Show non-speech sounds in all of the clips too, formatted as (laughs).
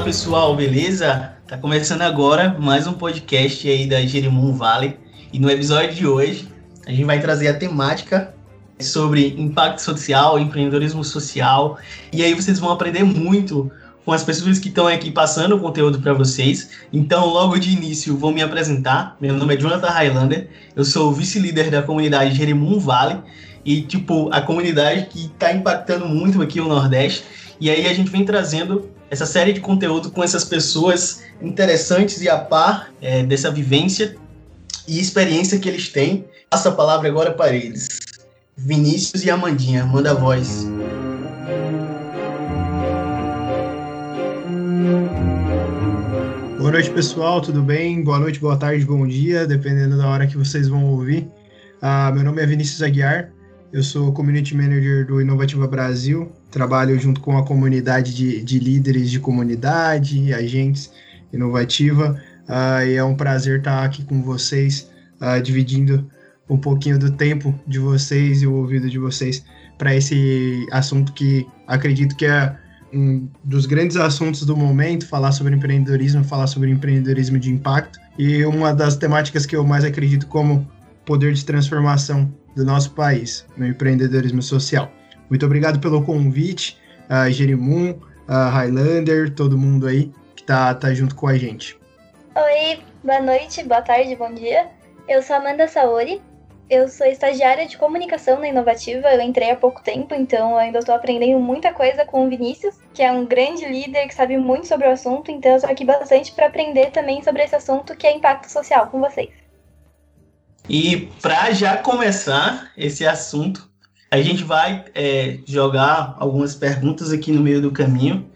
Fala pessoal, beleza? Tá começando agora mais um podcast aí da Jerimum Valley e no episódio de hoje a gente vai trazer a temática sobre impacto social, empreendedorismo social e aí vocês vão aprender muito com as pessoas que estão aqui passando o conteúdo para vocês. Então, logo de início, vou me apresentar. Meu nome é Jonathan Highlander, eu sou vice-líder da comunidade Jerimum Valley e, tipo, a comunidade que está impactando muito aqui o Nordeste. E aí a gente vem trazendo essa série de conteúdo com essas pessoas interessantes e a par é, dessa vivência e experiência que eles têm. Passo a palavra agora para eles. Vinícius e Amandinha, manda a voz. Boa noite, pessoal, tudo bem? Boa noite, boa tarde, bom dia, dependendo da hora que vocês vão ouvir. Uh, meu nome é Vinícius Aguiar, eu sou Community Manager do Inovativa Brasil, trabalho junto com a comunidade de, de líderes de comunidade, agentes Inovativa, uh, e é um prazer estar aqui com vocês, uh, dividindo um pouquinho do tempo de vocês e o ouvido de vocês para esse assunto que acredito que é um dos grandes assuntos do momento, falar sobre empreendedorismo, falar sobre empreendedorismo de impacto. E uma das temáticas que eu mais acredito como poder de transformação do nosso país no empreendedorismo social. Muito obrigado pelo convite, uh, Jerimum, uh, Highlander, todo mundo aí que tá, tá junto com a gente. Oi, boa noite, boa tarde, bom dia. Eu sou Amanda Saori, eu sou estagiária de comunicação na Inovativa, eu entrei há pouco tempo, então ainda estou aprendendo muita coisa com o Vinícius, que é um grande líder que sabe muito sobre o assunto, então eu estou aqui bastante para aprender também sobre esse assunto que é impacto social com vocês. E para já começar esse assunto, a gente vai é, jogar algumas perguntas aqui no meio do caminho.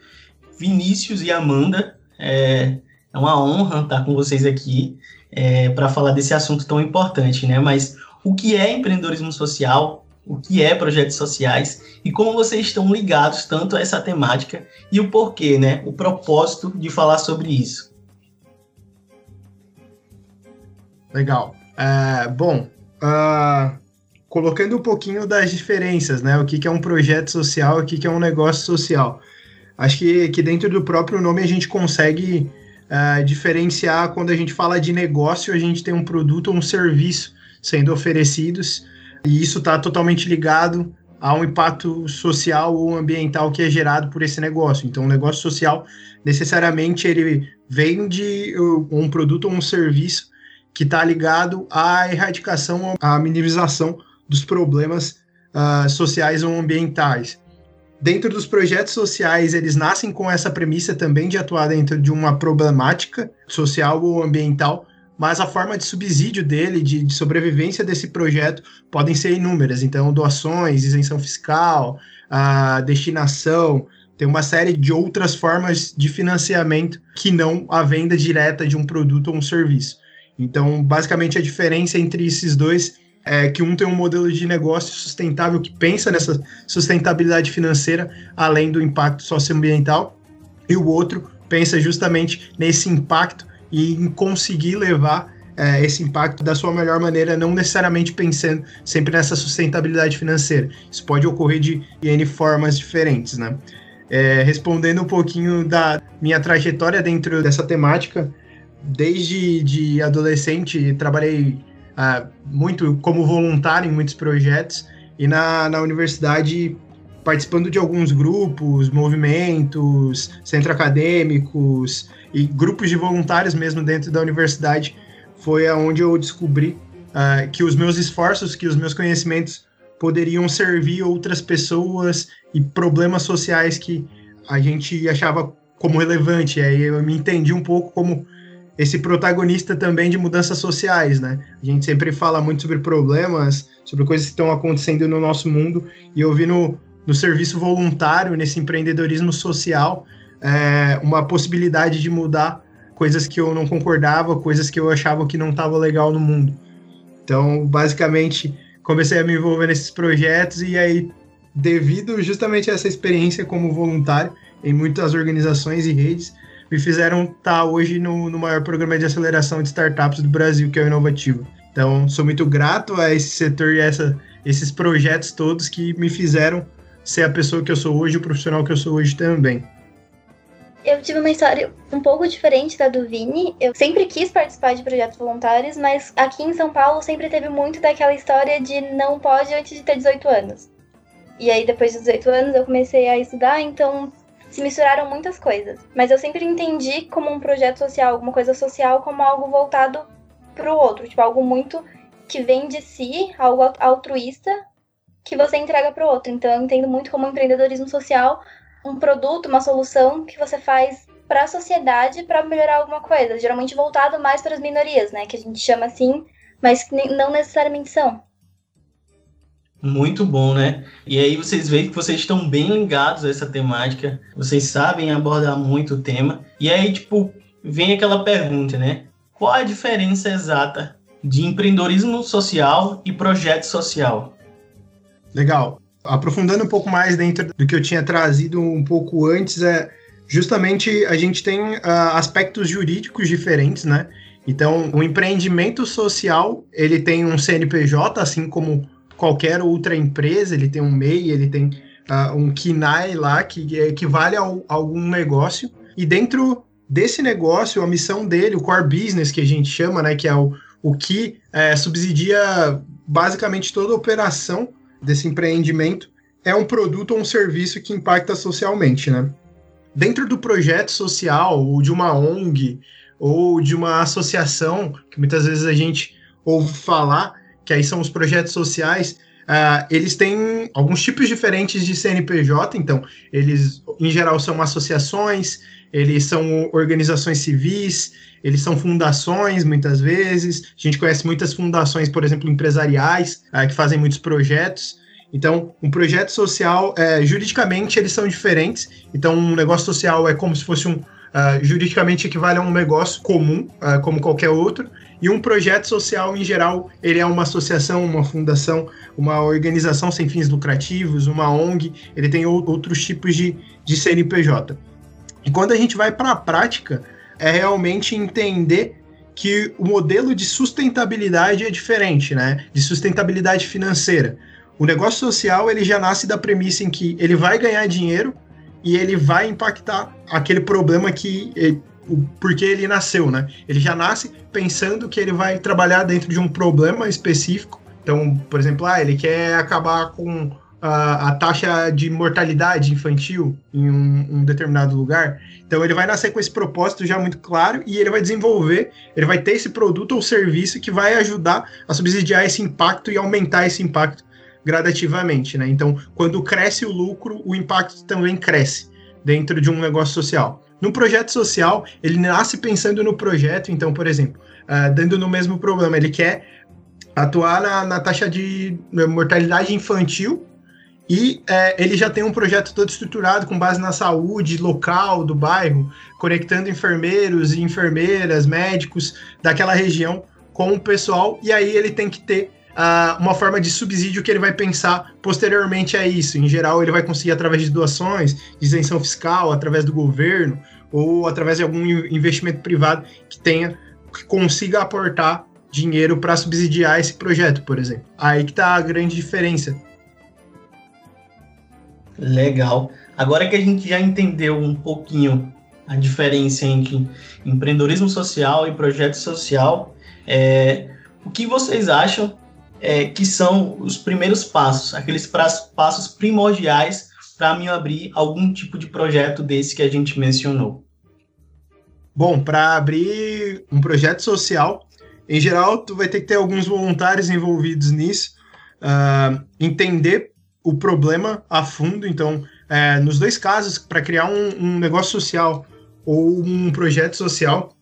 Vinícius e Amanda, é, é uma honra estar com vocês aqui é, para falar desse assunto tão importante, né? Mas o que é empreendedorismo social, o que é projetos sociais e como vocês estão ligados tanto a essa temática e o porquê, né? O propósito de falar sobre isso. Legal. É, bom, uh, colocando um pouquinho das diferenças, né? O que, que é um projeto social, o que, que é um negócio social. Acho que, que dentro do próprio nome a gente consegue uh, diferenciar quando a gente fala de negócio, a gente tem um produto ou um serviço sendo oferecidos, e isso está totalmente ligado a um impacto social ou ambiental que é gerado por esse negócio. Então, o negócio social, necessariamente, ele vende um produto ou um serviço que está ligado à erradicação, à minimização dos problemas uh, sociais ou ambientais. Dentro dos projetos sociais, eles nascem com essa premissa também de atuar dentro de uma problemática social ou ambiental, mas a forma de subsídio dele, de, de, sobrevivência desse projeto, podem ser inúmeras. Então, doações, isenção fiscal, destinação, tem uma série de outras formas de financiamento que não a venda direta de um produto ou um serviço. Então, basicamente, a diferença entre esses dois é que um tem um modelo de negócio sustentável que pensa nessa sustentabilidade financeira, além do impacto socioambiental, e o outro pensa justamente nesse impacto e em conseguir levar é, esse impacto da sua melhor maneira, não necessariamente pensando sempre nessa sustentabilidade financeira. Isso pode ocorrer de N formas diferentes, né? É, respondendo um pouquinho da minha trajetória dentro dessa temática, desde de adolescente trabalhei uh, muito como voluntário em muitos projetos e na, na universidade participando de alguns grupos, movimentos, centros acadêmicos e grupos de voluntários mesmo dentro da universidade, foi aonde eu descobri uh, que os meus esforços, que os meus conhecimentos poderiam servir outras pessoas e problemas sociais que a gente achava como relevante. Aí eu me entendi um pouco como esse protagonista também de mudanças sociais, né? A gente sempre fala muito sobre problemas, sobre coisas que estão acontecendo no nosso mundo, e eu vi no, no serviço voluntário, nesse empreendedorismo social, é, uma possibilidade de mudar coisas que eu não concordava, coisas que eu achava que não estava legal no mundo. Então, basicamente, comecei a me envolver nesses projetos e aí, devido justamente a essa experiência como voluntário em muitas organizações e redes, me fizeram estar tá hoje no, no maior programa de aceleração de startups do Brasil, que é o Inovativo. Então, sou muito grato a esse setor e a essa, esses projetos todos que me fizeram ser a pessoa que eu sou hoje, o profissional que eu sou hoje também. Eu tive uma história um pouco diferente da do Vini. Eu sempre quis participar de projetos voluntários, mas aqui em São Paulo sempre teve muito daquela história de não pode antes de ter 18 anos. E aí, depois dos 18 anos, eu comecei a estudar, então se misturaram muitas coisas. Mas eu sempre entendi como um projeto social, alguma coisa social, como algo voltado pro outro. Tipo, algo muito que vem de si, algo altruísta, que você entrega pro outro. Então, eu entendo muito como empreendedorismo social um produto, uma solução que você faz para a sociedade para melhorar alguma coisa, geralmente voltado mais para as minorias, né, que a gente chama assim, mas que não necessariamente são. Muito bom, né? E aí vocês veem que vocês estão bem ligados a essa temática, vocês sabem abordar muito o tema. E aí, tipo, vem aquela pergunta, né? Qual a diferença exata de empreendedorismo social e projeto social? Legal. Aprofundando um pouco mais dentro do que eu tinha trazido um pouco antes, é justamente a gente tem uh, aspectos jurídicos diferentes, né? Então, o empreendimento social, ele tem um CNPJ, assim como qualquer outra empresa, ele tem um MEI, ele tem uh, um KINAI lá, que equivale a, a algum negócio, e dentro desse negócio, a missão dele, o core business que a gente chama, né, que é o, o que é, subsidia basicamente toda a operação desse empreendimento é um produto ou um serviço que impacta socialmente, né? Dentro do projeto social, ou de uma ONG, ou de uma associação, que muitas vezes a gente ouve falar, que aí são os projetos sociais, uh, eles têm alguns tipos diferentes de CNPJ, então, eles, em geral, são associações, eles são organizações civis, eles são fundações, muitas vezes. A gente conhece muitas fundações, por exemplo, empresariais, uh, que fazem muitos projetos. Então, um projeto social, é, juridicamente, eles são diferentes. Então, um negócio social é como se fosse um. Uh, juridicamente equivale a um negócio comum, uh, como qualquer outro. E um projeto social, em geral, ele é uma associação, uma fundação, uma organização sem fins lucrativos, uma ONG, ele tem outros tipos de, de CNPJ. E quando a gente vai para a prática, é realmente entender que o modelo de sustentabilidade é diferente, né? De sustentabilidade financeira. O negócio social ele já nasce da premissa em que ele vai ganhar dinheiro e ele vai impactar aquele problema que ele, o porquê ele nasceu, né? Ele já nasce pensando que ele vai trabalhar dentro de um problema específico. Então, por exemplo, ah, ele quer acabar com a, a taxa de mortalidade infantil em um, um, determinado lugar. Então ele vai nascer com esse propósito já muito claro e ele vai desenvolver, ele vai ter esse produto ou serviço que vai ajudar a subsidiar esse impacto e aumentar esse impacto gradativamente, né? Então, quando cresce o lucro, o impacto também cresce dentro de um negócio social. No projeto social, ele nasce pensando no projeto, então, por exemplo, uh, dando no mesmo problema, ele quer atuar na, na taxa de mortalidade infantil e é, ele já tem um projeto todo estruturado com base na saúde local do bairro, conectando enfermeiros e enfermeiras, médicos daquela região com o pessoal, e aí ele tem que ter uh, uma forma de subsídio que ele vai pensar posteriormente a isso. Em geral, ele vai conseguir através de doações, isenção fiscal, através do governo, ou através de algum investimento privado que tenha, que consiga aportar dinheiro para subsidiar esse projeto, por exemplo. Aí que está a grande diferença Legal. Agora que a gente já entendeu um pouquinho a diferença entre empreendedorismo social e projeto social, é, o que vocês acham é, que são os primeiros passos, aqueles passos primordiais para mim abrir algum tipo de projeto desse que a gente mencionou? Bom, para abrir um projeto social, em geral, tu vai ter que ter alguns voluntários envolvidos nisso, uh, entender o problema a fundo. Então, é, nos dois casos, para criar um, um, negócio social ou um projeto social,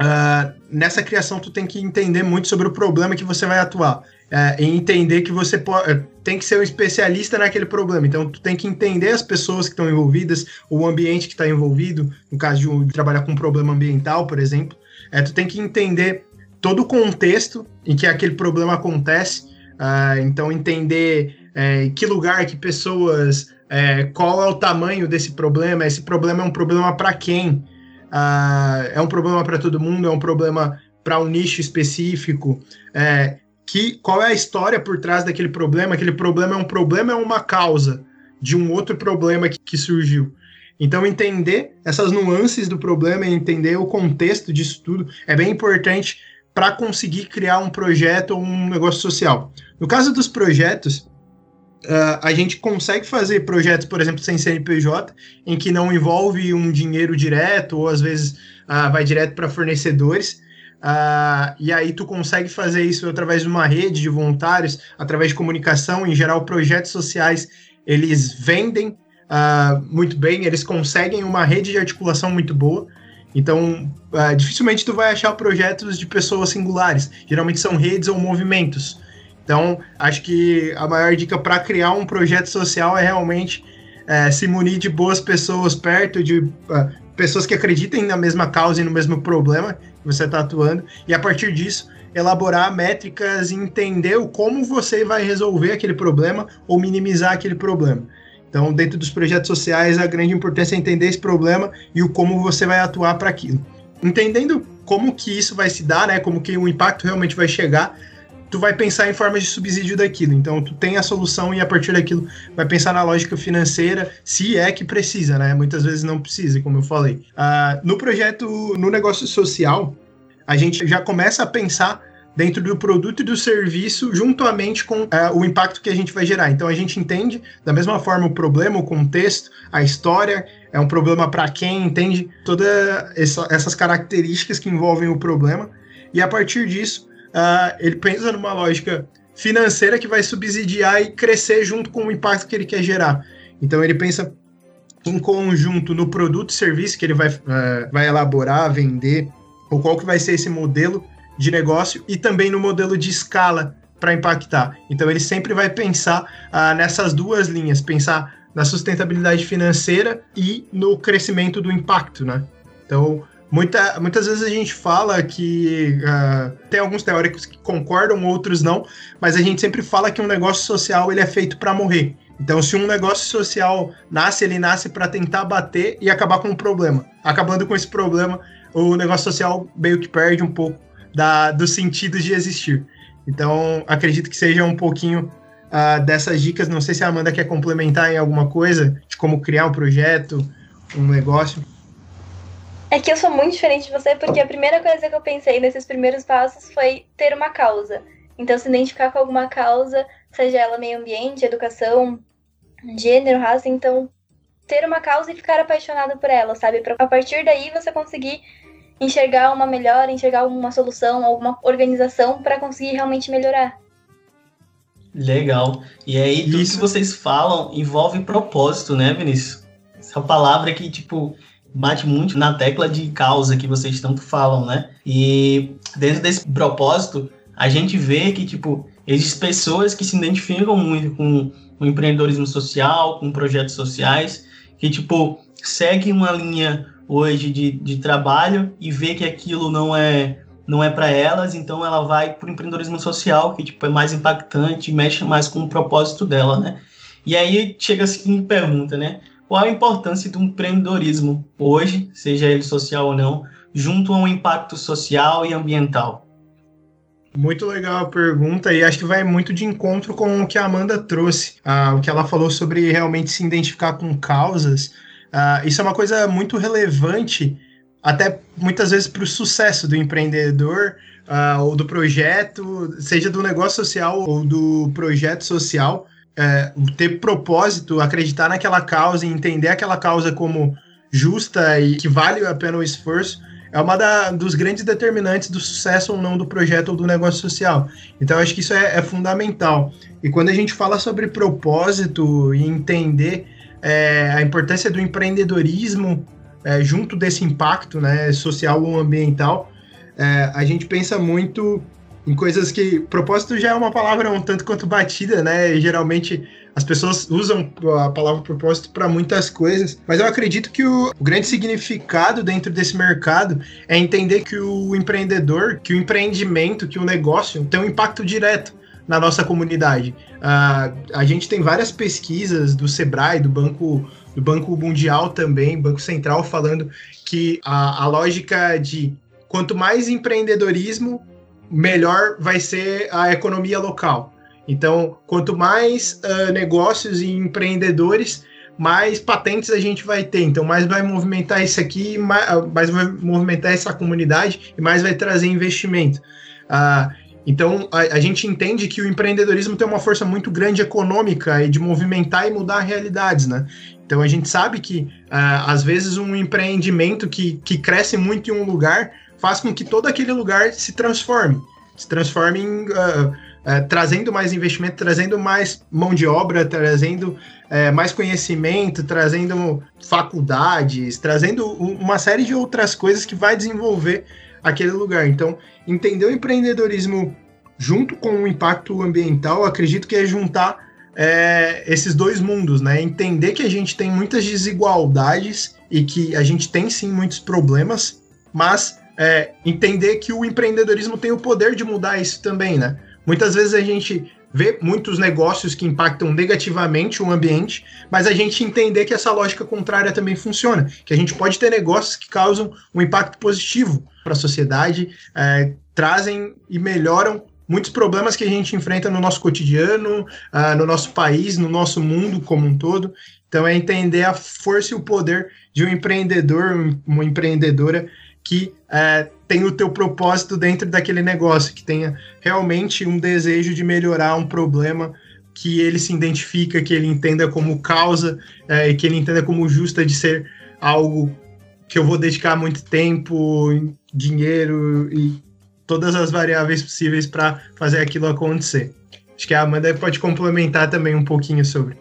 uh, nessa criação tu tem que entender muito sobre o problema que você vai atuar. É, e entender que você pode, é, tem que ser um especialista naquele problema. Então, tu tem que entender as pessoas que estão envolvidas, o ambiente que está envolvido, no caso de, de, trabalhar com um problema ambiental, por exemplo. É, tu tem que entender todo o contexto em que aquele problema acontece. Uh, então, entender é, que lugar, que pessoas, é, qual é o tamanho desse problema, esse problema é um problema para quem? Ah, é um problema para todo mundo, é um problema para um nicho específico, é, que, qual é a história por trás daquele problema, aquele problema é um problema, é uma causa de um outro problema que, que surgiu. Então, entender essas nuances do problema, entender o contexto disso tudo, é bem importante para conseguir criar um projeto ou um negócio social. No caso dos projetos, Uh, a gente consegue fazer projetos, por exemplo, sem CNPJ, em que não envolve um dinheiro direto, ou às vezes uh, vai direto para fornecedores. Uh, e aí tu consegue fazer isso através de uma rede de voluntários, através de comunicação. Em geral, projetos sociais eles vendem muito bem, eles conseguem uma rede de articulação muito boa. Então, dificilmente tu vai achar projetos de pessoas singulares. Geralmente são redes ou movimentos. Então, acho que a maior dica para criar um projeto social é realmente é, se munir de boas pessoas perto, de uh, pessoas que acreditem na mesma causa e no mesmo problema que você está atuando, e a partir disso elaborar métricas e entender como você vai resolver aquele problema ou minimizar aquele problema. Então, dentro dos projetos sociais, a grande importância é entender esse problema e o como você vai atuar para aquilo. Entendendo como que isso vai se dar, né, como que o impacto realmente vai chegar, tu vai pensar em formas de subsídio daquilo. Então, tu tem a solução e a partir daquilo vai pensar na lógica financeira, se é que precisa, né? Muitas vezes não precisa, como eu falei. Uh, no projeto, no negócio social, a gente já começa a pensar dentro do produto e do serviço juntamente com uh, o impacto que a gente vai gerar. Então a gente entende da mesma forma o problema, o contexto, a história, é um problema para quem entende todas essa, essas características que envolvem o problema e a partir disso uh, ele pensa numa lógica financeira que vai subsidiar e crescer junto com o impacto que ele quer gerar. Então ele pensa em conjunto no produto e serviço que ele vai, uh, vai elaborar, vender, ou qual que vai ser esse modelo de negócio e também no modelo de escala para impactar. Então ele sempre vai pensar uh, nessas duas linhas, pensar na sustentabilidade financeira e no crescimento do impacto, né? Então Muita, muitas vezes a gente fala que uh, tem alguns teóricos que concordam, outros não, mas a gente sempre fala que um negócio social ele é feito para morrer. Então, se um negócio social nasce, ele nasce para tentar bater e acabar com um problema. Acabando com esse problema, o negócio social meio que perde um pouco da, do sentido de existir. Então, acredito que seja um pouquinho uh, dessas dicas. Não sei se a Amanda quer complementar em alguma coisa, de como criar um projeto, um negócio. É que eu sou muito diferente de você, porque a primeira coisa que eu pensei nesses primeiros passos foi ter uma causa. Então, se identificar com alguma causa, seja ela meio ambiente, educação, gênero, raça, então ter uma causa e ficar apaixonado por ela, sabe? Pra, a partir daí você conseguir enxergar uma melhora, enxergar uma solução, alguma organização para conseguir realmente melhorar. Legal. E aí, tudo Isso. que vocês falam envolve propósito, né, Vinícius? Essa palavra que, tipo, bate muito na tecla de causa que vocês tanto falam, né? E dentro desse propósito, a gente vê que, tipo, existem pessoas que se identificam muito com o empreendedorismo social, com projetos sociais, que, tipo, seguem uma linha hoje de, de trabalho e vê que aquilo não é não é para elas, então ela vai para o empreendedorismo social, que tipo, é mais impactante, mexe mais com o propósito dela, né? E aí chega a seguinte pergunta, né? Qual a importância do empreendedorismo hoje, seja ele social ou não, junto a um impacto social e ambiental? Muito legal a pergunta e acho que vai muito de encontro com o que a Amanda trouxe, ah, o que ela falou sobre realmente se identificar com causas. Ah, isso é uma coisa muito relevante, até muitas vezes para o sucesso do empreendedor ah, ou do projeto, seja do negócio social ou do projeto social é, ter propósito, acreditar naquela causa e entender aquela causa como justa e que vale a pena o esforço, é uma da, dos grandes determinantes do sucesso ou não do projeto ou do negócio social. Então, acho que isso é, é fundamental. E quando a gente fala sobre propósito e entender é, a importância do empreendedorismo é, junto desse impacto né, social ou ambiental, é, a gente pensa muito em coisas que. Propósito já é uma palavra um tanto quanto batida, né? E geralmente as pessoas usam a palavra propósito para muitas coisas, mas eu acredito que o, o, grande significado dentro desse mercado é entender que o empreendedor, que o empreendimento, que o negócio tem um impacto direto na nossa comunidade. Uh, a gente tem várias pesquisas do Sebrae, do Banco, do Banco Mundial também, Banco Central, falando que a, a lógica de quanto mais empreendedorismo, melhor vai ser a economia local. Então, quanto mais uh, negócios e empreendedores, mais patentes a gente vai ter. Então, mais vai movimentar isso aqui, mais, mais vai movimentar essa comunidade e mais vai trazer investimento. Uh, então, a, a, gente entende que o empreendedorismo tem uma força muito grande econômica e de movimentar e mudar realidades, né? Então, a gente sabe que, uh, às vezes, um empreendimento que, que cresce muito em um lugar faz com que todo aquele lugar se transforme. Se transforme em... Uh, uh, trazendo mais investimento, trazendo mais mão de obra, trazendo mais conhecimento, trazendo faculdades, trazendo uma série de outras coisas que vai desenvolver aquele lugar. Então, entender o empreendedorismo junto com o impacto ambiental, acredito que é juntar é, esses dois mundos, né? Entender que a gente tem muitas desigualdades e que a gente tem sim muitos problemas, mas é, entender que o empreendedorismo tem o poder de mudar isso também, né? Muitas vezes a gente vê muitos negócios que impactam negativamente o ambiente, mas a gente entender que essa lógica contrária também funciona, que a gente pode ter negócios que causam um impacto positivo para a sociedade, é, trazem e melhoram muitos problemas que a gente enfrenta no nosso cotidiano, uh, no nosso país, no nosso mundo como um todo. Então é entender a força e o poder de um empreendedor, uma empreendedora que uh, tem o teu propósito dentro daquele negócio, que tenha realmente um desejo de melhorar um problema que ele se identifica, que ele entenda como causa, e que ele entenda como justa de ser algo que eu vou dedicar muito tempo, dinheiro e todas as variáveis possíveis para fazer aquilo acontecer. Acho que a Amanda pode complementar também um pouquinho sobre.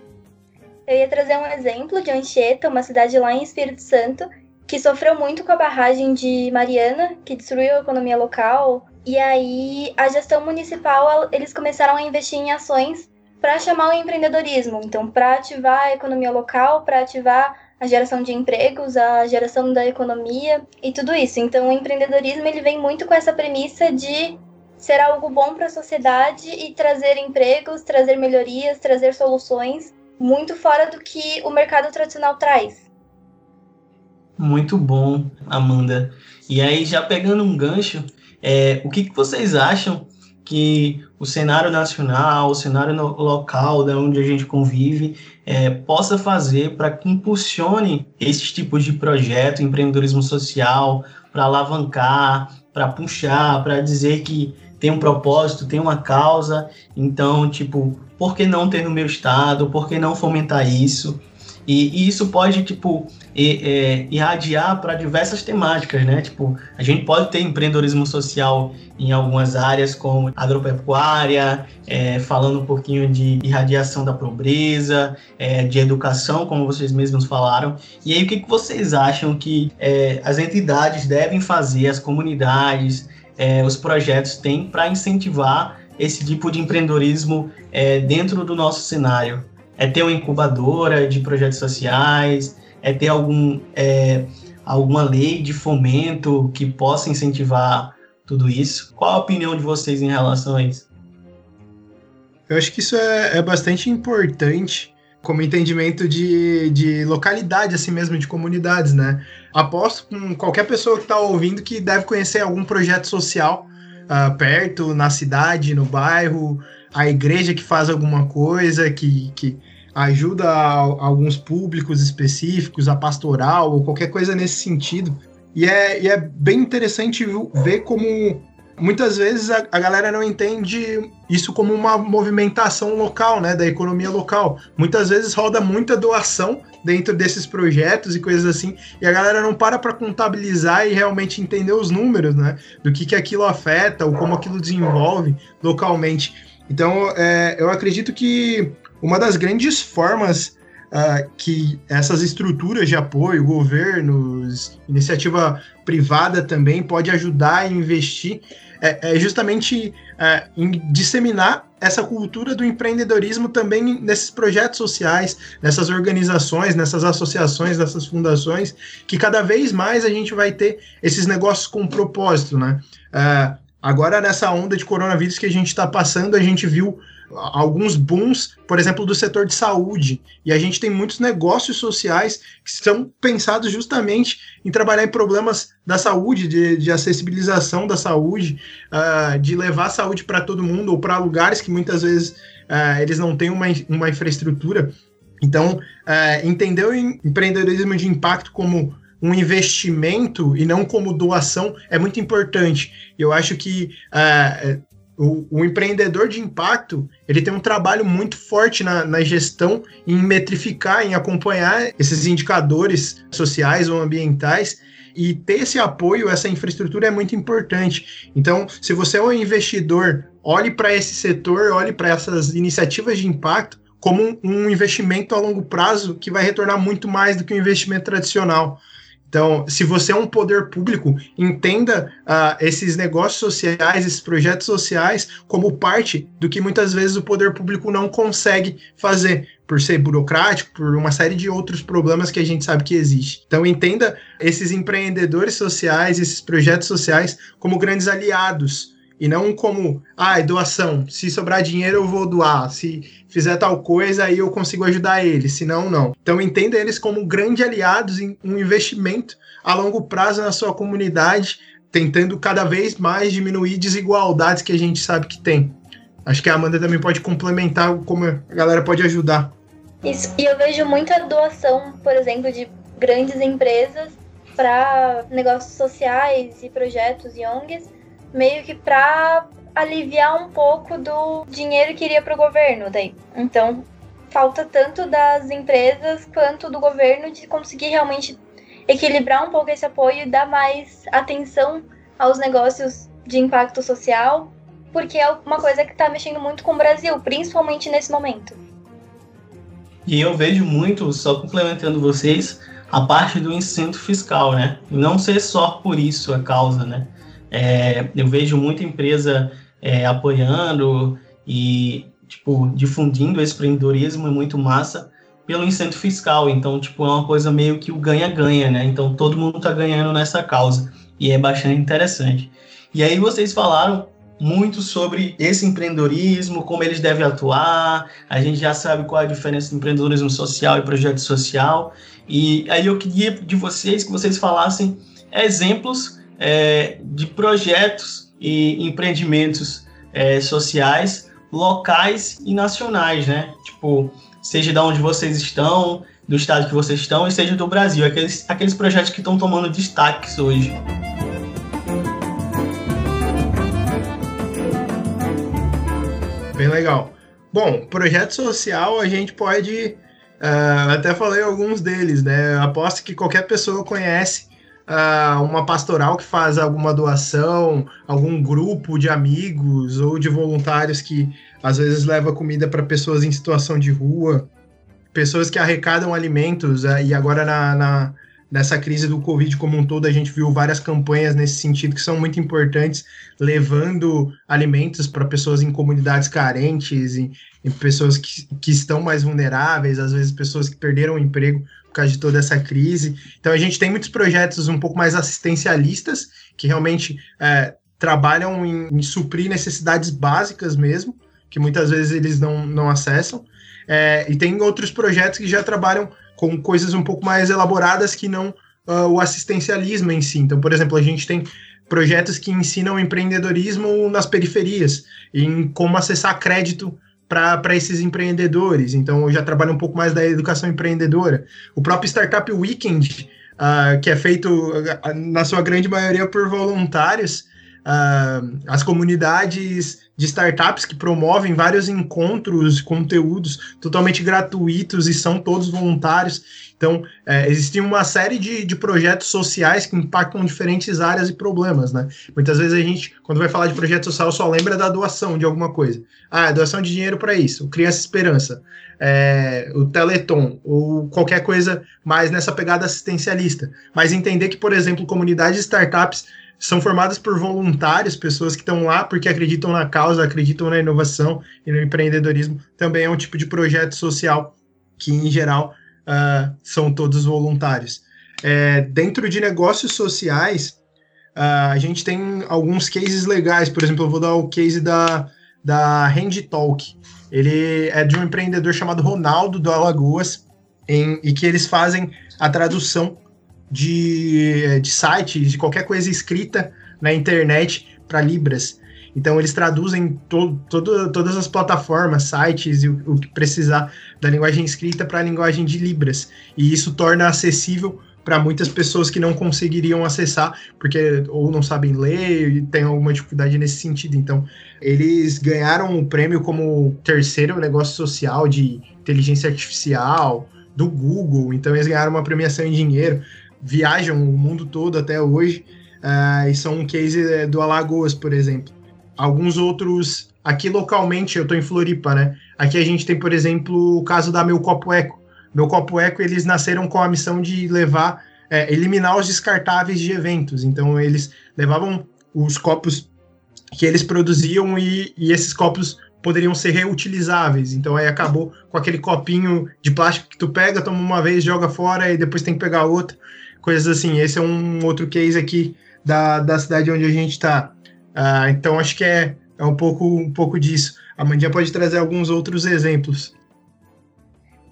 Eu ia trazer um exemplo de Anchieta, uma cidade lá em Espírito Santo, que sofreu muito com a barragem de Mariana, que destruiu a economia local. E aí a gestão municipal, eles começaram a investir em ações para chamar o empreendedorismo, então para ativar a economia local, para ativar a geração de empregos, a geração da economia e tudo isso. Então, o empreendedorismo ele vem muito com essa premissa de ser algo bom para a sociedade e trazer empregos, trazer melhorias, trazer soluções muito fora do que o mercado tradicional traz. Muito bom, Amanda. E aí, já pegando um gancho, é, o que, que vocês acham que o cenário nacional, o cenário local, da onde a gente convive, é, possa fazer para que impulsione esses tipos de projeto, empreendedorismo social, para alavancar, para puxar, para dizer que tem um propósito, tem uma causa. Então, tipo, por que não ter no meu estado? Por que não fomentar isso? E, e isso pode, tipo, é, irradiar para diversas temáticas, né? Tipo, a gente pode ter empreendedorismo social em algumas áreas, como agropecuária, é, falando um pouquinho de irradiação da pobreza, é, de educação, como vocês mesmos falaram. E aí, o que, que vocês acham que é, as entidades devem fazer, as comunidades, é, os projetos têm para incentivar esse tipo de empreendedorismo é, dentro do nosso cenário? É ter uma incubadora de projetos sociais, é ter algum, é, alguma lei de fomento que possa incentivar tudo isso. Qual a opinião de vocês em relação a isso? Eu acho que isso é, é bastante importante como entendimento de, de localidade, assim mesmo, de comunidades, né? Aposto com qualquer pessoa que está ouvindo que deve conhecer algum projeto social uh, perto, na cidade, no bairro, a igreja que faz alguma coisa, que, que ajuda a, a alguns públicos específicos, a pastoral ou qualquer coisa nesse sentido. E é, e é bem interessante ver como muitas vezes a, a, galera não entende isso como uma movimentação local, né, da economia local. Muitas vezes roda muita doação dentro desses projetos e coisas assim, e a galera não para para contabilizar e realmente entender os números, né, do que que aquilo afeta ou como aquilo desenvolve localmente. Então, é, eu acredito que uma das grandes formas uh, que essas estruturas de apoio, governos, iniciativa privada também pode ajudar a investir é, é justamente uh, em disseminar essa cultura do empreendedorismo também nesses projetos sociais, nessas organizações, nessas associações, nessas fundações, que cada vez mais a gente vai ter esses negócios com propósito, né? Uh, agora, nessa onda de coronavírus que a gente está passando, a gente viu alguns booms, por exemplo, do setor de saúde. E a gente tem muitos negócios sociais que são pensados justamente em trabalhar em problemas da saúde, de, de acessibilização da saúde, uh, de levar a saúde para todo mundo ou para lugares que muitas vezes uh, eles não têm uma, uma infraestrutura. Então, é, entender o empreendedorismo de impacto como um investimento e não como doação é muito importante. Eu acho que é, o, o, empreendedor de impacto ele tem um trabalho muito forte na, na, gestão em metrificar, em acompanhar esses indicadores sociais ou ambientais e ter esse apoio, essa infraestrutura é muito importante. Então, se você é um investidor, olhe para esse setor, olhe para essas iniciativas de impacto como um investimento a longo prazo que vai retornar muito mais do que um investimento tradicional. Então, se você é um poder público, entenda uh, esses negócios sociais, esses projetos sociais, como parte do que muitas vezes o poder público não consegue fazer, por ser burocrático, por uma série de outros problemas que a gente sabe que existe. Então, entenda esses empreendedores sociais, esses projetos sociais, como grandes aliados e não como, ah, é doação. Se sobrar dinheiro, eu vou doar. Se fizer tal coisa, aí eu consigo ajudar eles. Se não, não. Então, entenda eles como grandes aliados em um investimento a longo prazo na sua comunidade, tentando cada vez mais diminuir desigualdades que a gente sabe que tem. Acho que a Amanda também pode complementar como a galera pode ajudar. Isso. E eu vejo muita doação, por exemplo, de grandes empresas para negócios sociais e projetos e ONGs meio que para aliviar um pouco do dinheiro que iria para o governo daí. Então, falta tanto das empresas quanto do governo de conseguir realmente equilibrar um pouco esse apoio e dar mais atenção aos negócios de impacto social, porque é uma coisa que está mexendo muito com o Brasil, principalmente nesse momento. E eu vejo muito, só complementando vocês, a parte do incentivo fiscal, né? Não ser só por isso a causa, né? É, eu vejo muita empresa é, apoiando e tipo difundindo esse empreendedorismo é muito massa pelo incentivo fiscal. Então, tipo, é uma coisa meio que o ganha-ganha, né? Então, todo mundo está ganhando nessa causa e é bastante interessante. E aí vocês falaram muito sobre esse empreendedorismo, como eles devem atuar. A gente já sabe qual é a diferença entre empreendedorismo social e projeto social. E aí eu queria de vocês que vocês falassem exemplos é, de projetos e empreendimentos é, sociais locais e nacionais, né? Tipo, seja de onde vocês estão, do estado que vocês estão, e seja do Brasil, aqueles, aqueles projetos que estão tomando destaques hoje. Bem legal. Bom, projeto social a gente pode. Uh, até falei alguns deles, né? Aposto que qualquer pessoa conhece uh, uma pastoral que faz alguma doação, algum grupo de amigos ou de voluntários que às vezes leva comida para pessoas em situação de rua, pessoas que arrecadam alimentos, uh, e agora na, na, nessa crise do Covid como um todo, a gente viu várias campanhas nesse sentido que são muito importantes, levando alimentos para pessoas em comunidades carentes, em, em pessoas que, que estão mais vulneráveis, às vezes pessoas que perderam o emprego causa de toda essa crise. Então a gente tem muitos projetos um pouco mais assistencialistas, que realmente é, trabalham em, em, suprir necessidades básicas mesmo, que muitas vezes eles não, não acessam. É, e tem outros projetos que já trabalham com coisas um pouco mais elaboradas que não uh, o assistencialismo em si. Então, por exemplo, a gente tem projetos que ensinam empreendedorismo nas periferias, em como acessar crédito para esses empreendedores. Então, eu já trabalho um pouco mais da educação empreendedora. O próprio Startup Weekend, uh, que é feito, uh, na sua grande maioria, por voluntários, uh, as comunidades de startups que promovem vários encontros, conteúdos totalmente gratuitos e são todos voluntários. Então, é, existe uma série de, de projetos sociais que impactam diferentes áreas e problemas, né? Muitas vezes a gente, quando vai falar de projeto social, só lembra da doação de alguma coisa. Ah, doação de dinheiro para isso, Criança Esperança, é, o Teleton, ou qualquer coisa mais nessa pegada assistencialista. Mas entender que, por exemplo, comunidades de startups são formadas por voluntários, pessoas que estão lá porque acreditam na causa, acreditam na inovação e no empreendedorismo. Também é um tipo de projeto social que, em geral, uh, são todos voluntários. É, dentro de negócios sociais, uh, a gente tem alguns cases legais. Por exemplo, eu vou dar o case da, da Hand Talk. Ele é de um empreendedor chamado Ronaldo do Alagoas, em, e que eles fazem a tradução de, de sites, de qualquer coisa escrita na internet para Libras. Então eles traduzem to, todas as plataformas, sites e o, o que precisar da linguagem escrita para a linguagem de Libras. E isso torna acessível para muitas pessoas que não conseguiriam acessar, porque ou não sabem ler e tem alguma dificuldade nesse sentido. Então, eles ganharam o prêmio como terceiro negócio social de inteligência artificial do Google. Então, eles ganharam uma premiação em dinheiro, viajam o mundo todo até hoje. Uh, e são um case eh, do Alagoas, por exemplo. Alguns outros, aqui localmente, eu estou em Floripa, né? Aqui a gente tem, por exemplo, o caso da Meu Copo Eco, meu Copo Eco, eles nasceram com a missão de levar, é, eliminar os descartáveis de eventos. Então, eles levavam os copos que eles produziam e, e esses copos poderiam ser reutilizáveis. Então, aí acabou com aquele copinho de plástico que tu pega, toma uma vez, joga fora e depois tem que pegar outro. Coisas assim. Esse é um outro case aqui da, da cidade onde a gente está. Ah, então, acho que é, é um, pouco, um pouco disso. A Mandinha pode trazer alguns outros exemplos.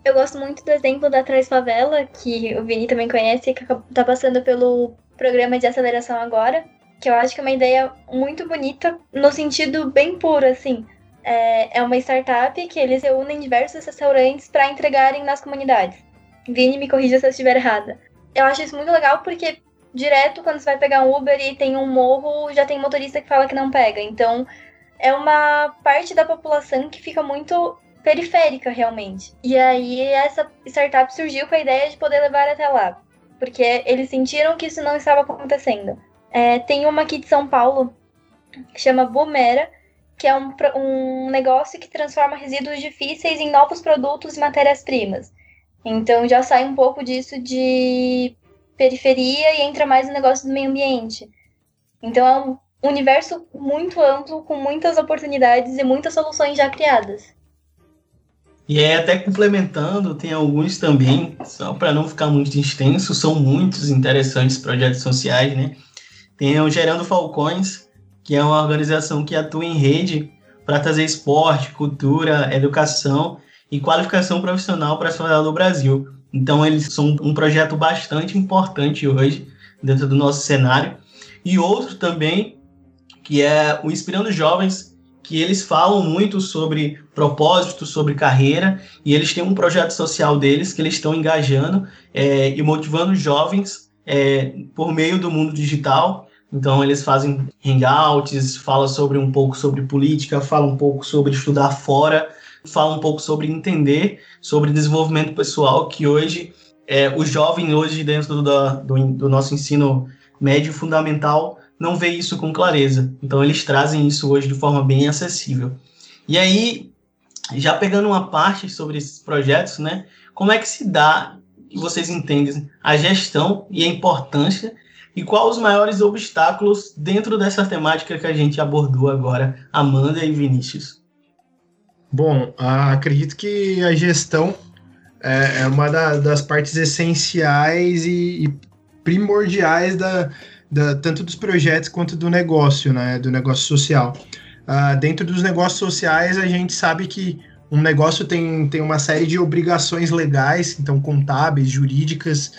Eu gosto muito do exemplo da Trás Favela, que o Vini também conhece, que tá passando pelo programa de aceleração agora, que eu acho que é uma ideia muito bonita, no sentido bem puro, assim. É, é uma startup que eles reúnem diversos restaurantes para entregarem nas comunidades. Vini, me corrija se eu estiver errada. Eu acho isso muito legal porque direto quando você vai pegar um Uber e tem um morro, já tem motorista que fala que não pega. Então, é uma parte da população que fica muito periférica realmente. E aí essa startup surgiu com a ideia de poder levar até lá, porque eles sentiram que isso não estava acontecendo. É, tem uma aqui de São Paulo que chama Boomera, que é um, um negócio que transforma resíduos difíceis em novos produtos e matérias-primas. Então já sai um pouco disso de periferia e entra mais no negócio do meio ambiente. Então é um universo muito amplo, com muitas oportunidades e muitas soluções já criadas. E aí, até complementando, tem alguns também, só para não ficar muito extenso, são muitos interessantes projetos sociais, né? Tem o Gerando Falcões, que é uma organização que atua em rede para trazer esporte, cultura, educação e qualificação profissional para a sociedade do Brasil. Então, eles são um projeto bastante importante hoje dentro do nosso cenário. E outro também, que é o Inspirando Jovens, que eles falam muito sobre propósito, sobre carreira, e eles têm um projeto social deles que eles estão engajando é, e motivando jovens é, por meio do mundo digital. Então eles fazem hangouts, falam sobre um pouco sobre política, falam um pouco sobre estudar fora, falam um pouco sobre entender sobre desenvolvimento pessoal, que hoje é, o jovem hoje dentro do, do, do nosso ensino médio fundamental não vê isso com clareza. Então eles trazem isso hoje de forma bem acessível. E aí, já pegando uma parte sobre esses projetos, né? Como é que se dá, que vocês entendem, a gestão e a importância e quais os maiores obstáculos dentro dessa temática que a gente abordou agora, Amanda e Vinícius? Bom, acredito que a gestão é, é uma da, das partes essenciais e, e primordiais da, da, tanto dos projetos quanto do negócio, né, do negócio social. Uh, dentro dos negócios sociais, a gente sabe que um negócio tem, tem uma série de obrigações legais, então contábeis, jurídicas,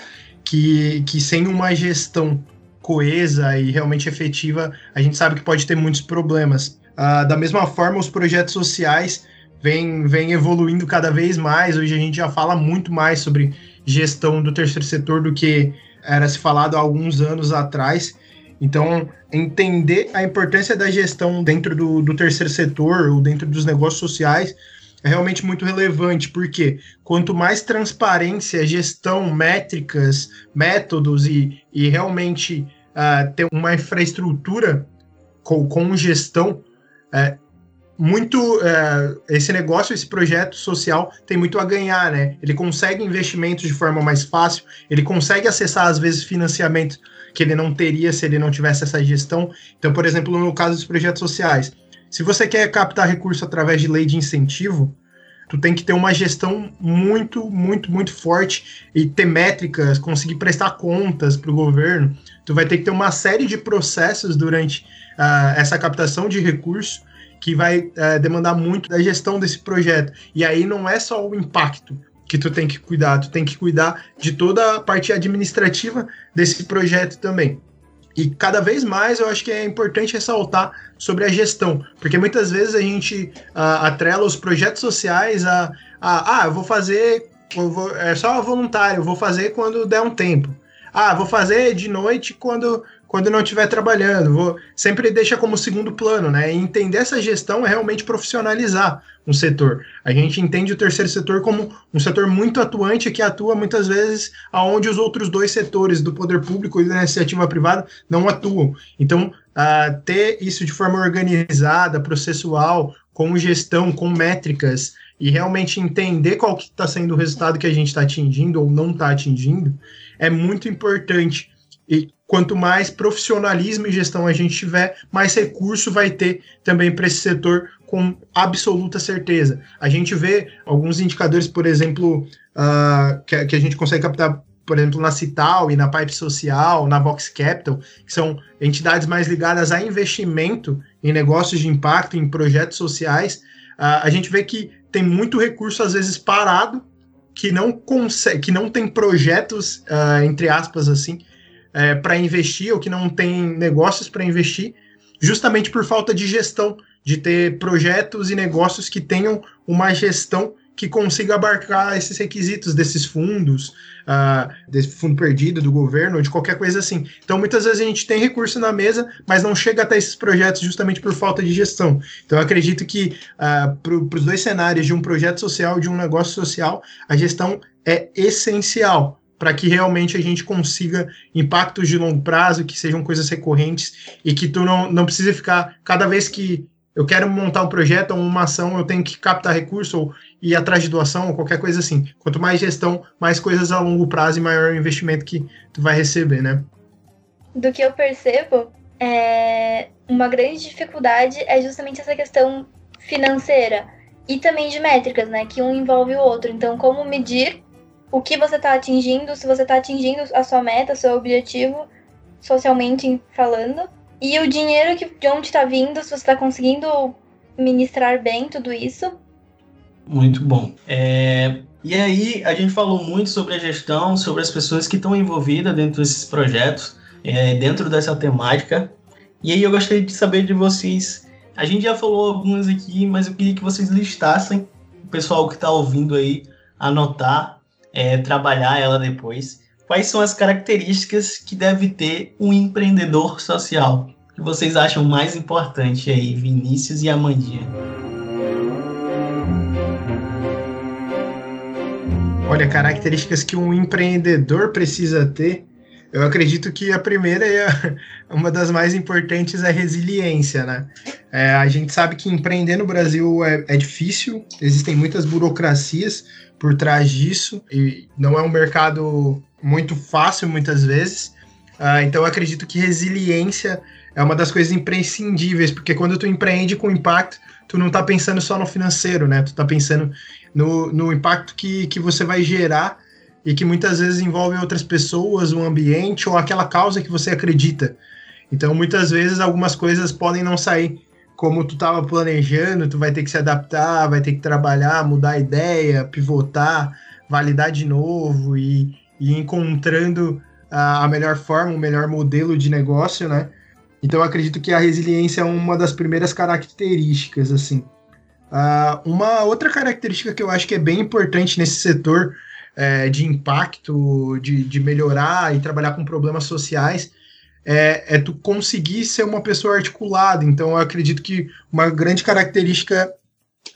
que, que sem uma gestão coesa e realmente efetiva, a gente sabe que pode ter muitos problemas. Uh, da mesma forma, os projetos sociais vêm, vêm evoluindo cada vez mais. Hoje a gente já fala muito mais sobre gestão do terceiro setor do que era se falado há alguns anos atrás. Então, entender a importância da gestão dentro do, do terceiro setor ou dentro dos negócios sociais é realmente muito relevante, porque quanto mais transparência, gestão, métricas, métodos e, e realmente uh, ter uma infraestrutura com, com gestão, uh, muito é, esse negócio, esse projeto social tem muito a ganhar, né? Ele consegue investimentos de forma mais fácil, ele consegue acessar às vezes financiamento que ele não teria se ele não tivesse essa gestão. Então, por exemplo, no caso dos projetos sociais, se você quer captar recurso através de lei de incentivo, tu tem que ter uma gestão muito, muito, muito forte e ter métricas, conseguir prestar contas para o governo. Tu vai ter que ter uma série de processos durante uh, essa captação de recurso que vai é, demandar muito da gestão desse projeto. E aí não é só o impacto que tu tem que cuidar, tu tem que cuidar de toda a parte administrativa desse projeto também. E cada vez mais eu acho que é importante ressaltar sobre a gestão, porque muitas vezes a gente atrela os projetos sociais a, a ah, eu vou fazer, eu vou, é só voluntário, eu vou fazer quando der um tempo. Ah, vou fazer de noite quando quando não estiver trabalhando. Vou, sempre deixa como segundo plano, né? Entender essa gestão é realmente profissionalizar um setor. A gente entende o terceiro setor como um setor muito atuante que atua muitas vezes aonde os outros dois setores do poder público e da iniciativa privada não atuam. Então, uh, ter isso de forma organizada, processual, com gestão, com métricas e realmente entender qual que está sendo o resultado que a gente está atingindo ou não está atingindo é muito importante. E quanto mais profissionalismo e gestão a gente tiver, mais recurso vai ter também para esse setor com absoluta certeza. A gente vê alguns indicadores, por exemplo, uh, que, que, a gente consegue captar, por exemplo, na Cital e na Pipe Social, na Vox Capital, que são entidades mais ligadas a investimento em negócios de impacto, em projetos sociais. Uh, a gente vê que tem muito recurso, às vezes, parado, que não consegue, que não tem projetos, uh, entre aspas, assim, é, para investir ou que não tem negócios para investir, justamente por falta de gestão, de ter projetos e negócios que tenham uma gestão que consiga abarcar esses requisitos desses fundos, uh, desse fundo perdido do governo, ou de qualquer coisa assim. Então, muitas vezes a gente tem recurso na mesa, mas não chega até esses projetos justamente por falta de gestão. Então, acredito que uh, para os dois cenários, de um projeto social e de um negócio social, a gestão é essencial para que realmente a gente consiga impactos de longo prazo, que sejam coisas recorrentes e que tu não, não precise ficar cada vez que eu quero montar um projeto ou uma ação, eu tenho que captar recurso ou ir atrás de doação ou qualquer coisa assim. Quanto mais gestão, mais coisas a longo prazo e maior o investimento que tu vai receber, né? Do que eu percebo, é... uma grande dificuldade é justamente essa questão financeira e também de métricas, né? Que um envolve o outro. Então, como medir o que você está atingindo, se você está atingindo a sua meta, seu objetivo, socialmente falando, e o dinheiro que, de onde está vindo, se você está conseguindo ministrar bem tudo isso. Muito bom. É... E aí, a gente falou muito sobre a gestão, sobre as pessoas que estão envolvidas dentro desses projetos, é, dentro dessa temática. E aí, eu gostaria de saber de vocês. A gente já falou algumas aqui, mas eu queria que vocês listassem, o pessoal que está ouvindo aí, anotar é, trabalhar ela depois. Quais são as características que deve ter um empreendedor social? que vocês acham mais importante aí, Vinícius e Amandinha? Olha, características que um empreendedor precisa ter. Eu acredito que a primeira e (laughs) uma das mais importantes é a resiliência, né? É, a gente sabe que empreender no Brasil é, é difícil, existem muitas burocracias, por trás disso e não é um mercado muito fácil muitas vezes. Uh, então eu acredito que resiliência é uma das coisas imprescindíveis, porque quando tu empreende com impacto, tu não está pensando só no financeiro, né? Tu está pensando no, no impacto que, que você vai gerar e que muitas vezes envolve outras pessoas, o ambiente ou aquela causa que você acredita. Então, muitas vezes, algumas coisas podem não sair como tu estava planejando, tu vai ter que se adaptar, vai ter que trabalhar, mudar a ideia, pivotar, validar de novo e, e encontrando a, a melhor forma, o melhor modelo de negócio, né? Então acredito que a resiliência é uma das primeiras características, assim. Uh, uma outra característica que eu acho que é bem importante nesse setor é, de impacto, de, de melhorar e trabalhar com problemas sociais, é, é tu conseguir ser uma pessoa articulada. Então, eu acredito que uma grande característica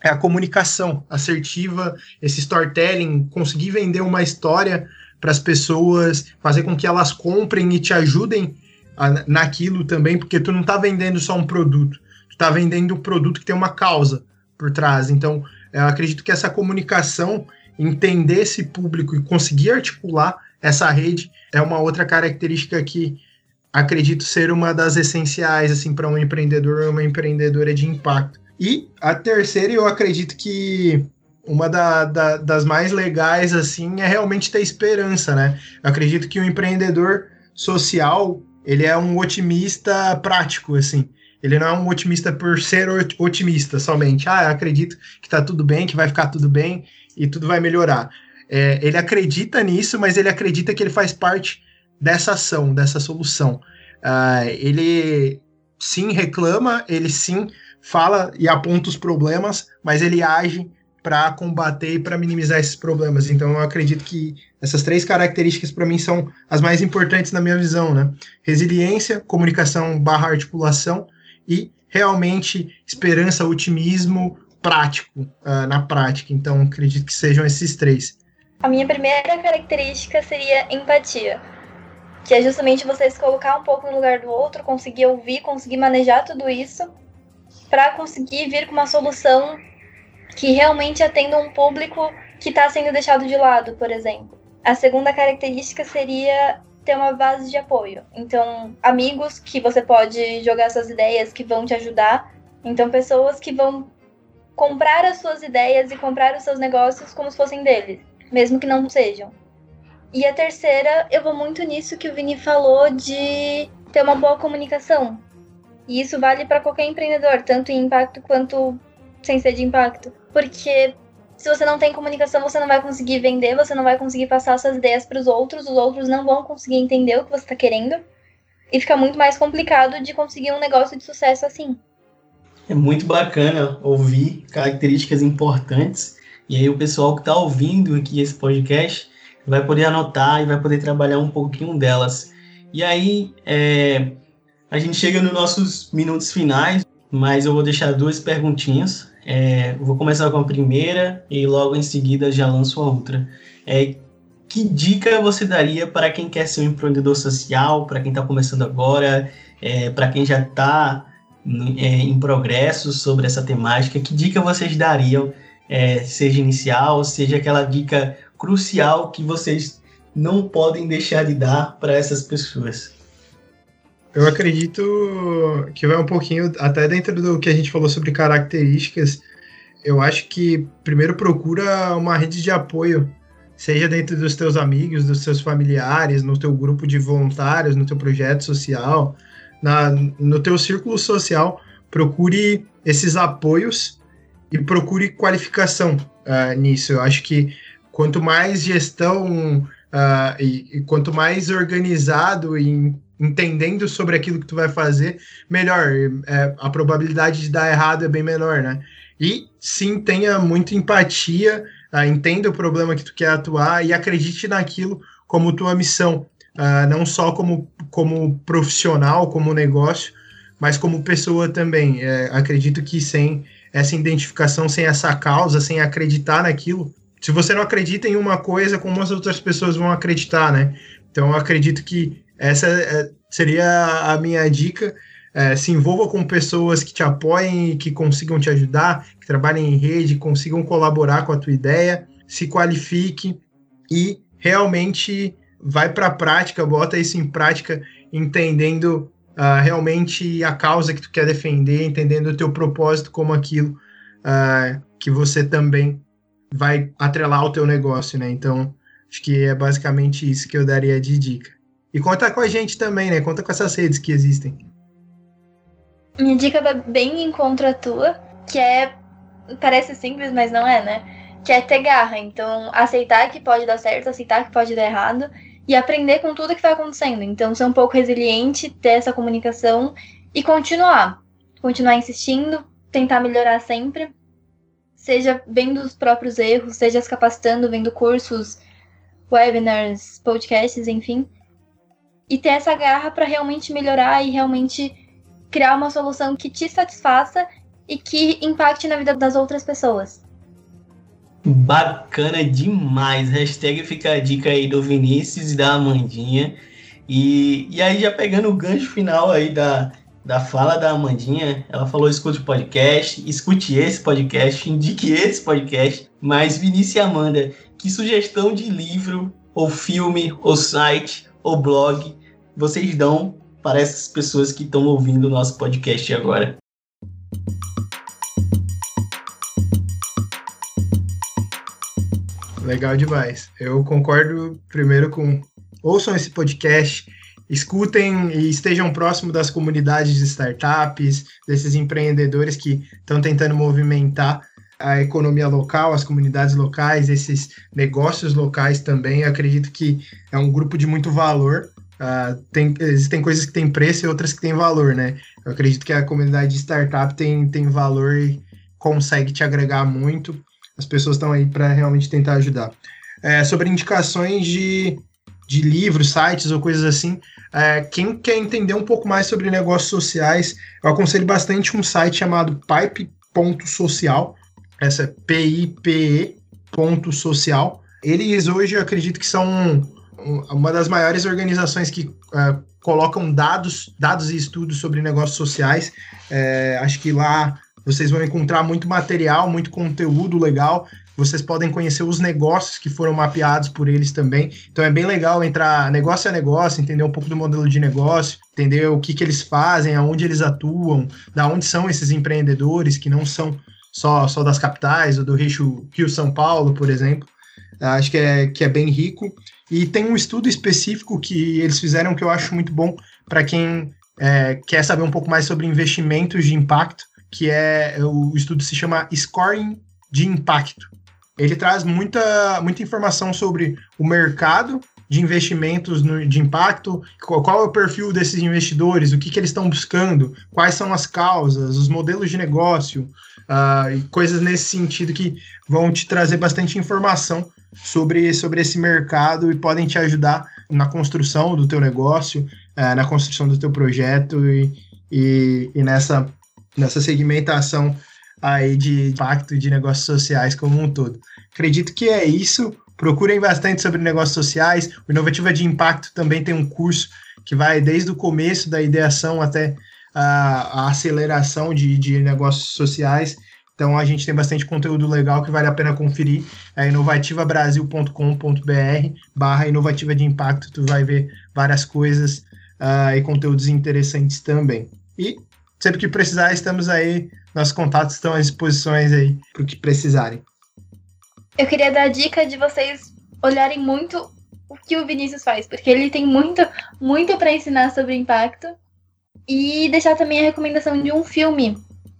é a comunicação assertiva, esse storytelling, conseguir vender uma história para as pessoas, fazer com que elas comprem e te ajudem a, naquilo também, porque tu não está vendendo só um produto, tu está vendendo um produto que tem uma causa por trás. Então, eu acredito que essa comunicação, entender esse público e conseguir articular essa rede é uma outra característica que acredito ser uma das essenciais assim para um empreendedor ou uma empreendedora de impacto. E a terceira, eu acredito que uma da, da, das mais legais assim é realmente ter esperança, né? Eu acredito que o empreendedor social ele é um otimista prático, assim. Ele não é um otimista por ser otimista somente. Ah, acredito que tá tudo bem, que vai ficar tudo bem e tudo vai melhorar. É, ele acredita nisso, mas ele acredita que ele faz parte dessa ação, dessa solução. Uh, ele sim reclama, ele sim fala e aponta os problemas, mas ele age para combater e para minimizar esses problemas. Então eu acredito que essas três características para mim são as mais importantes na minha visão, né? Resiliência, comunicação barra articulação e realmente esperança, otimismo prático uh, na prática. Então acredito que sejam esses três. A minha primeira característica seria empatia, que é justamente você se colocar um pouco no lugar do outro, conseguir ouvir, conseguir manejar tudo isso para conseguir vir com uma solução que realmente atenda um público que está sendo deixado de lado, por exemplo. A segunda característica seria ter uma base de apoio. Então, amigos que você pode jogar suas ideias, que vão te ajudar. Então, pessoas que vão comprar as suas ideias e comprar os seus negócios como se fossem deles, mesmo que não sejam. E a terceira, eu vou muito nisso que o Vini falou de ter uma boa comunicação. E isso vale para qualquer empreendedor, tanto em impacto quanto sem ser de impacto. Porque se você não tem comunicação, você não vai conseguir vender, você não vai conseguir passar suas ideias para os outros, os outros não vão conseguir entender o que você está querendo. E fica muito mais complicado de conseguir um negócio de sucesso assim. É muito bacana ouvir características importantes. E aí o pessoal que está ouvindo aqui esse podcast vai poder anotar e vai poder trabalhar um pouquinho delas. E aí, é, a gente chega nos nossos minutos finais, mas eu vou deixar duas perguntinhas. É, vou começar com a primeira e logo em seguida já lanço a outra. É, que dica você daria para quem quer ser um empreendedor social, para quem está começando agora, é, para quem já está em progresso sobre essa temática? Que dica vocês dariam, é, seja inicial, seja aquela dica crucial que vocês não podem deixar de dar para essas pessoas? Eu acredito que vai um pouquinho até dentro do que a gente falou sobre características. Eu acho que primeiro procura uma rede de apoio, seja dentro dos teus amigos, dos seus familiares, no teu grupo de voluntários, no teu projeto social, na, no teu círculo social. Procure esses apoios e procure qualificação uh, nisso. Eu acho que quanto mais gestão uh, e, e, quanto mais organizado e entendendo sobre aquilo que tu vai fazer, melhor. É, a probabilidade de dar errado é bem menor, né? E sim, tenha muita empatia, uh, entenda o problema que tu quer atuar e acredite naquilo como tua missão, não só como, como profissional, como negócio, mas como pessoa também. É, acredito que sem essa identificação, sem essa causa, sem acreditar naquilo, se você não acredita em uma coisa, como as outras pessoas vão acreditar, né? Então, acredito que essa é, seria a minha dica. É, se envolva com pessoas que te apoiem, que consigam te ajudar, que trabalhem em rede, consigam colaborar com a tua ideia, se qualifique e realmente vai para a prática, bota isso em prática, entendendo uh, realmente a causa que tu quer defender, entendendo o teu propósito como aquilo uh, que você também vai atrelar ao teu negócio, né? Então, acho que é basicamente isso que eu daria de dica. E conta com a gente também, né? Conta com essas redes que existem. Minha dica vai bem em contra a tua, que é. Parece simples, mas não é, né? Que é ter garra. Então, aceitar que pode dar certo, aceitar que pode dar errado e aprender com tudo que está acontecendo. Então, ser um pouco resiliente, ter essa comunicação e continuar. Continuar insistindo, tentar melhorar sempre. Seja vendo os próprios erros, seja se capacitando, vendo cursos, webinars, podcasts, enfim e ter essa garra para realmente melhorar e realmente criar uma solução que te satisfaça e que impacte na vida das outras pessoas. Bacana demais. Hashtag fica a dica aí do Vinícius e da Amandinha. E, e aí, já pegando o gancho final aí da, da fala da Amandinha, ela falou: escute o podcast, escute esse podcast, indique esse podcast. Mas, Vinícius e Amanda, que sugestão de livro, ou filme, ou site, ou blog vocês dão para essas pessoas que estão ouvindo o nosso podcast agora? Legal demais. Eu concordo primeiro com ouçam esse podcast, escutem e estejam próximo das comunidades de startups, desses empreendedores que estão tentando movimentar a economia local, as comunidades locais, esses negócios locais também. Eu acredito que é um grupo de muito valor uh, tem, existem coisas que têm preço e outras que têm valor, né? Eu acredito que a comunidade de startup tem, tem valor e consegue te agregar muito. As pessoas estão aí para realmente tentar ajudar. É, sobre indicações de, de livros, sites ou coisas assim, é, quem quer entender um pouco mais sobre negócios sociais, eu aconselho bastante um site chamado pipe.social. Essa é P-I-P-E social. Eles hoje eu acredito que são uma das maiores organizações que uh, colocam dados, dados e estudos sobre negócios sociais. É, acho que lá vocês vão encontrar muito material, muito conteúdo legal. Vocês podem conhecer os negócios que foram mapeados por eles também. Então é bem legal entrar negócio a negócio, entender um pouco do modelo de negócio, entender o que, que eles fazem, aonde eles atuam, da onde são esses empreendedores que não são só, só das capitais, ou do Rio, Rio São Paulo, por exemplo. Acho que é, que é bem rico. E tem um estudo específico que eles fizeram que eu acho muito bom para quem é, quer saber um pouco mais sobre investimentos de impacto, que é o estudo se chama Scoring de Impacto. Ele traz muita, muita informação sobre o mercado de investimentos no, de impacto, qual, qual, é o perfil desses investidores, o que, que eles estão buscando, quais são as causas, os modelos de negócio, uh, e coisas nesse sentido que vão te trazer bastante informação sobre, sobre esse mercado e podem te ajudar na construção do teu negócio, uh, na construção do teu projeto e, e, e, nessa, nessa segmentação aí de impacto de negócios sociais como um todo. Acredito que é isso. Procurem bastante sobre negócios sociais. O Inovativa de Impacto também tem um curso que vai desde o começo da ideação até a, a aceleração de, de negócios sociais. Então a gente tem bastante conteúdo legal que vale a pena conferir. É inovativabrasil.com.br barra inovativa de impacto. Tu vai ver várias coisas uh, e conteúdos interessantes também. E sempre que precisar, estamos aí. Nossos contatos estão à disposição aí para o que precisarem. Eu queria dar a dica de vocês olharem muito o que o Vinícius faz, porque ele tem muito, muito para ensinar sobre impacto. E deixar também a recomendação de um filme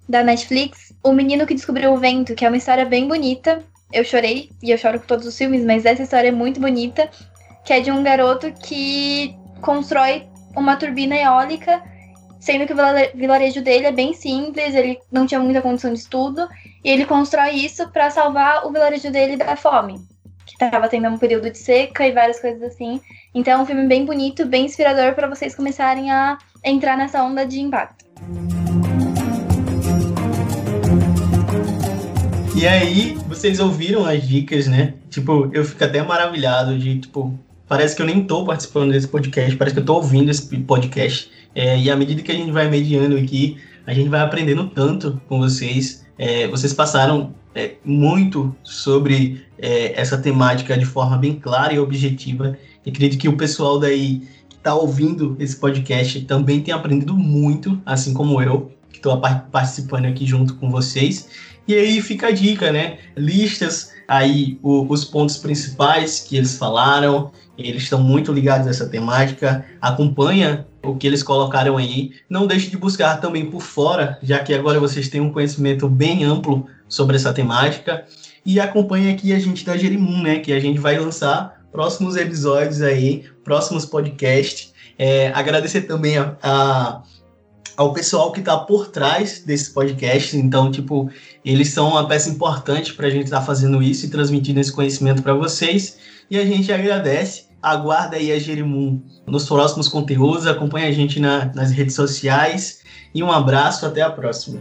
da Netflix, O Menino que Descobriu o Vento, que é uma história bem bonita. Eu chorei, e eu choro com todos os filmes, mas essa história é muito bonita, que é de um garoto que constrói uma turbina eólica, sendo que o vilarejo dele é bem simples, ele não tinha muita condição de estudo, e ele constrói isso para salvar o vilarejo dele da fome, que estava tendo um período de seca e várias coisas assim. Então é um filme bem bonito, bem inspirador para vocês começarem a entrar nessa onda de impacto. E aí, vocês ouviram as dicas, né? Tipo, eu fico até maravilhado de, tipo, parece que eu nem tô participando desse podcast, parece que eu tô ouvindo esse podcast. É, e à medida que a gente vai mediando aqui, a gente vai aprendendo tanto com vocês. É, vocês passaram é, muito sobre é, essa temática de forma bem clara e objetiva. E acredito que o pessoal daí que está ouvindo esse podcast também tem aprendido muito, assim como eu, que estou participando aqui junto com vocês. E aí fica a dica, né? Listas aí o, os pontos principais que eles falaram, eles estão muito ligados a essa temática, acompanha o que eles colocaram aí. Não deixe de buscar também por fora, já que agora vocês têm um conhecimento bem amplo sobre essa temática. E acompanhe aqui a gente da Jerimum, né? Que a gente vai lançar próximos episódios aí, próximos podcasts. É, agradecer também a, a ao pessoal que está por trás desse podcast. Então, tipo, eles são uma peça importante para a gente estar tá fazendo isso e transmitindo esse conhecimento para vocês. E a gente agradece. Aguarda aí a Jerimum nos próximos conteúdos. Acompanhe a gente na, nas redes sociais. E um abraço, até a próxima.